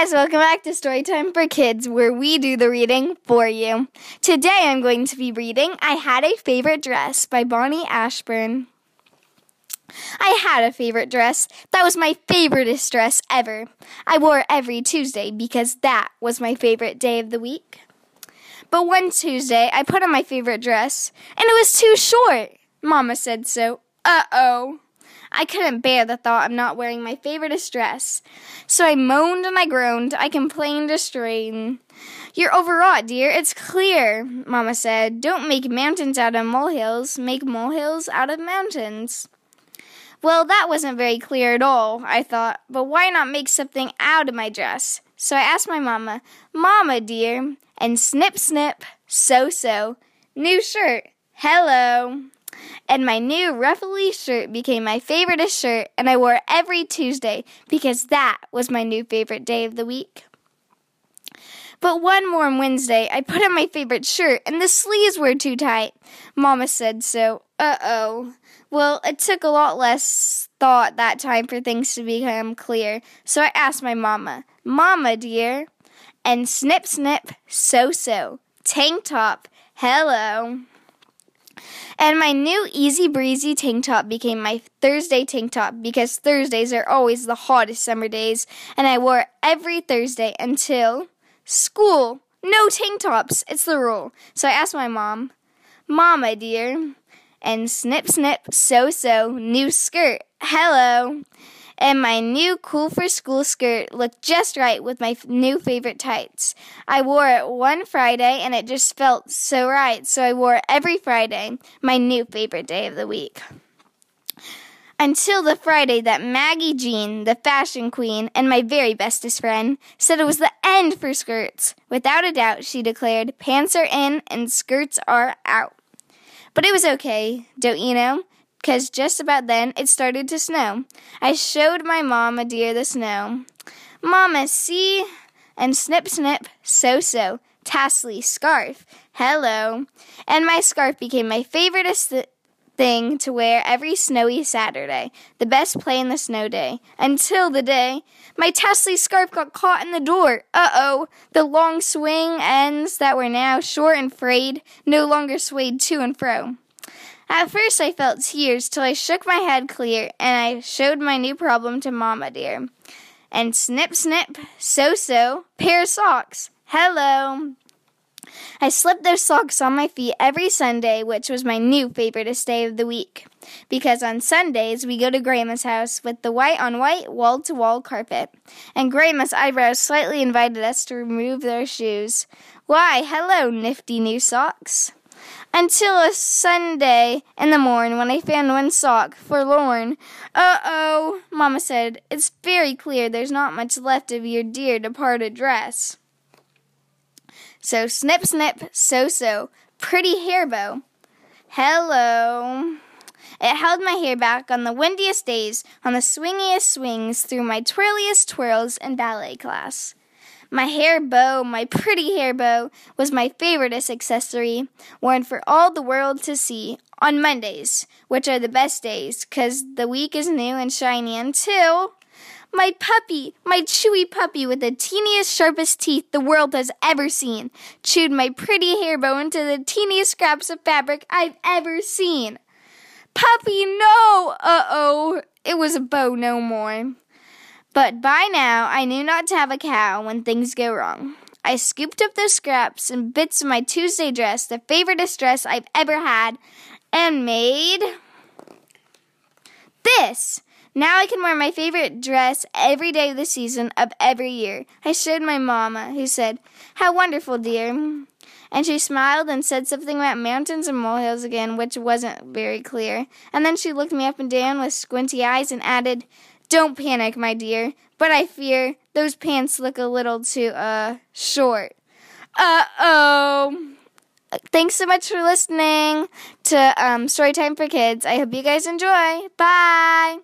guys, welcome back to Storytime for Kids, where we do the reading for you. Today I'm going to be reading I Had a Favorite Dress by Boni Ashburn. I had a favorite dress. That was my favoriteest dress ever. I wore it every Tuesday because that was my favorite day of the week. But one Tuesday, I put on my favorite dress, and it was too short. Mama said so. Uh oh. I couldn't bear the thought of not wearing my favoriteest dress. So I moaned and I groaned. I complained a strain. You're overwrought, dear. It's clear, Mamma said. Don't make mountains out of molehills. Make molehills out of mountains. Well, that wasn't very clear at all, I thought. But why not make something out of my dress? So I asked my mamma, Mamma, dear, and snip, snip, so, so, new shirt, hello and my new ruffly shirt became my favoriteest shirt, and I wore it every Tuesday because that was my new favorite day of the week. But one warm Wednesday, I put on my favorite shirt, and the sleeves were too tight. Mama said so. Uh oh. Well, it took a lot less thought that time for things to become clear, so I asked my mama, Mama, dear, and snip, snip, so, so, tank top, hello. And my new Easy Breezy tank top became my Thursday tank top because Thursdays are always the hottest summer days, and I wore it every Thursday until school. No tank tops, it's the rule. So I asked my mom, Mama dear, and snip snip, so so, new skirt. Hello and my new cool for school skirt looked just right with my f- new favorite tights. I wore it one Friday and it just felt so right, so I wore it every Friday, my new favorite day of the week. Until the Friday that Maggie Jean, the fashion queen and my very bestest friend, said it was the end for skirts. Without a doubt, she declared, pants are in and skirts are out. But it was okay, don't you know? Because just about then it started to snow. I showed my mama dear the snow. Mama, see? And snip, snip, so, so, tassely, scarf, hello. And my scarf became my favoriteest th- thing to wear every snowy Saturday, the best play in the snow day, until the day my tassely scarf got caught in the door. Uh oh, the long swing ends that were now short and frayed no longer swayed to and fro. At first, I felt tears till I shook my head clear and I showed my new problem to Mamma dear. And snip, snip, so so, pair of socks. Hello. I slipped those socks on my feet every Sunday, which was my new favoriteest day of the week. Because on Sundays, we go to Grandma's house with the white on white, wall to wall carpet. And Grandma's eyebrows slightly invited us to remove their shoes. Why, hello, nifty new socks until a Sunday in the morn when I found one sock forlorn. Uh oh, Mamma said, it's very clear there's not much left of your dear departed dress. So snip, snip, so so, pretty hair bow. Hello. It held my hair back on the windiest days, on the swingiest swings, through my twirliest twirls in ballet class. My hair bow, my pretty hair bow, was my favoriteest accessory, worn for all the world to see on Mondays, which are the best days, 'cause the week is new and shiny until. My puppy, my chewy puppy with the teeniest, sharpest teeth the world has ever seen, chewed my pretty hair bow into the teeniest scraps of fabric I've ever seen. Puppy, no! Uh oh, it was a bow no more. But by now I knew not to have a cow when things go wrong. I scooped up the scraps and bits of my Tuesday dress, the favoriteest dress I've ever had, and made this. Now I can wear my favorite dress every day of the season of every year. I showed my mamma, who said, How wonderful, dear. And she smiled and said something about mountains and molehills again, which wasn't very clear. And then she looked me up and down with squinty eyes and added, don't panic, my dear, but I fear those pants look a little too, uh, short. Uh oh. Thanks so much for listening to um, Storytime for Kids. I hope you guys enjoy. Bye.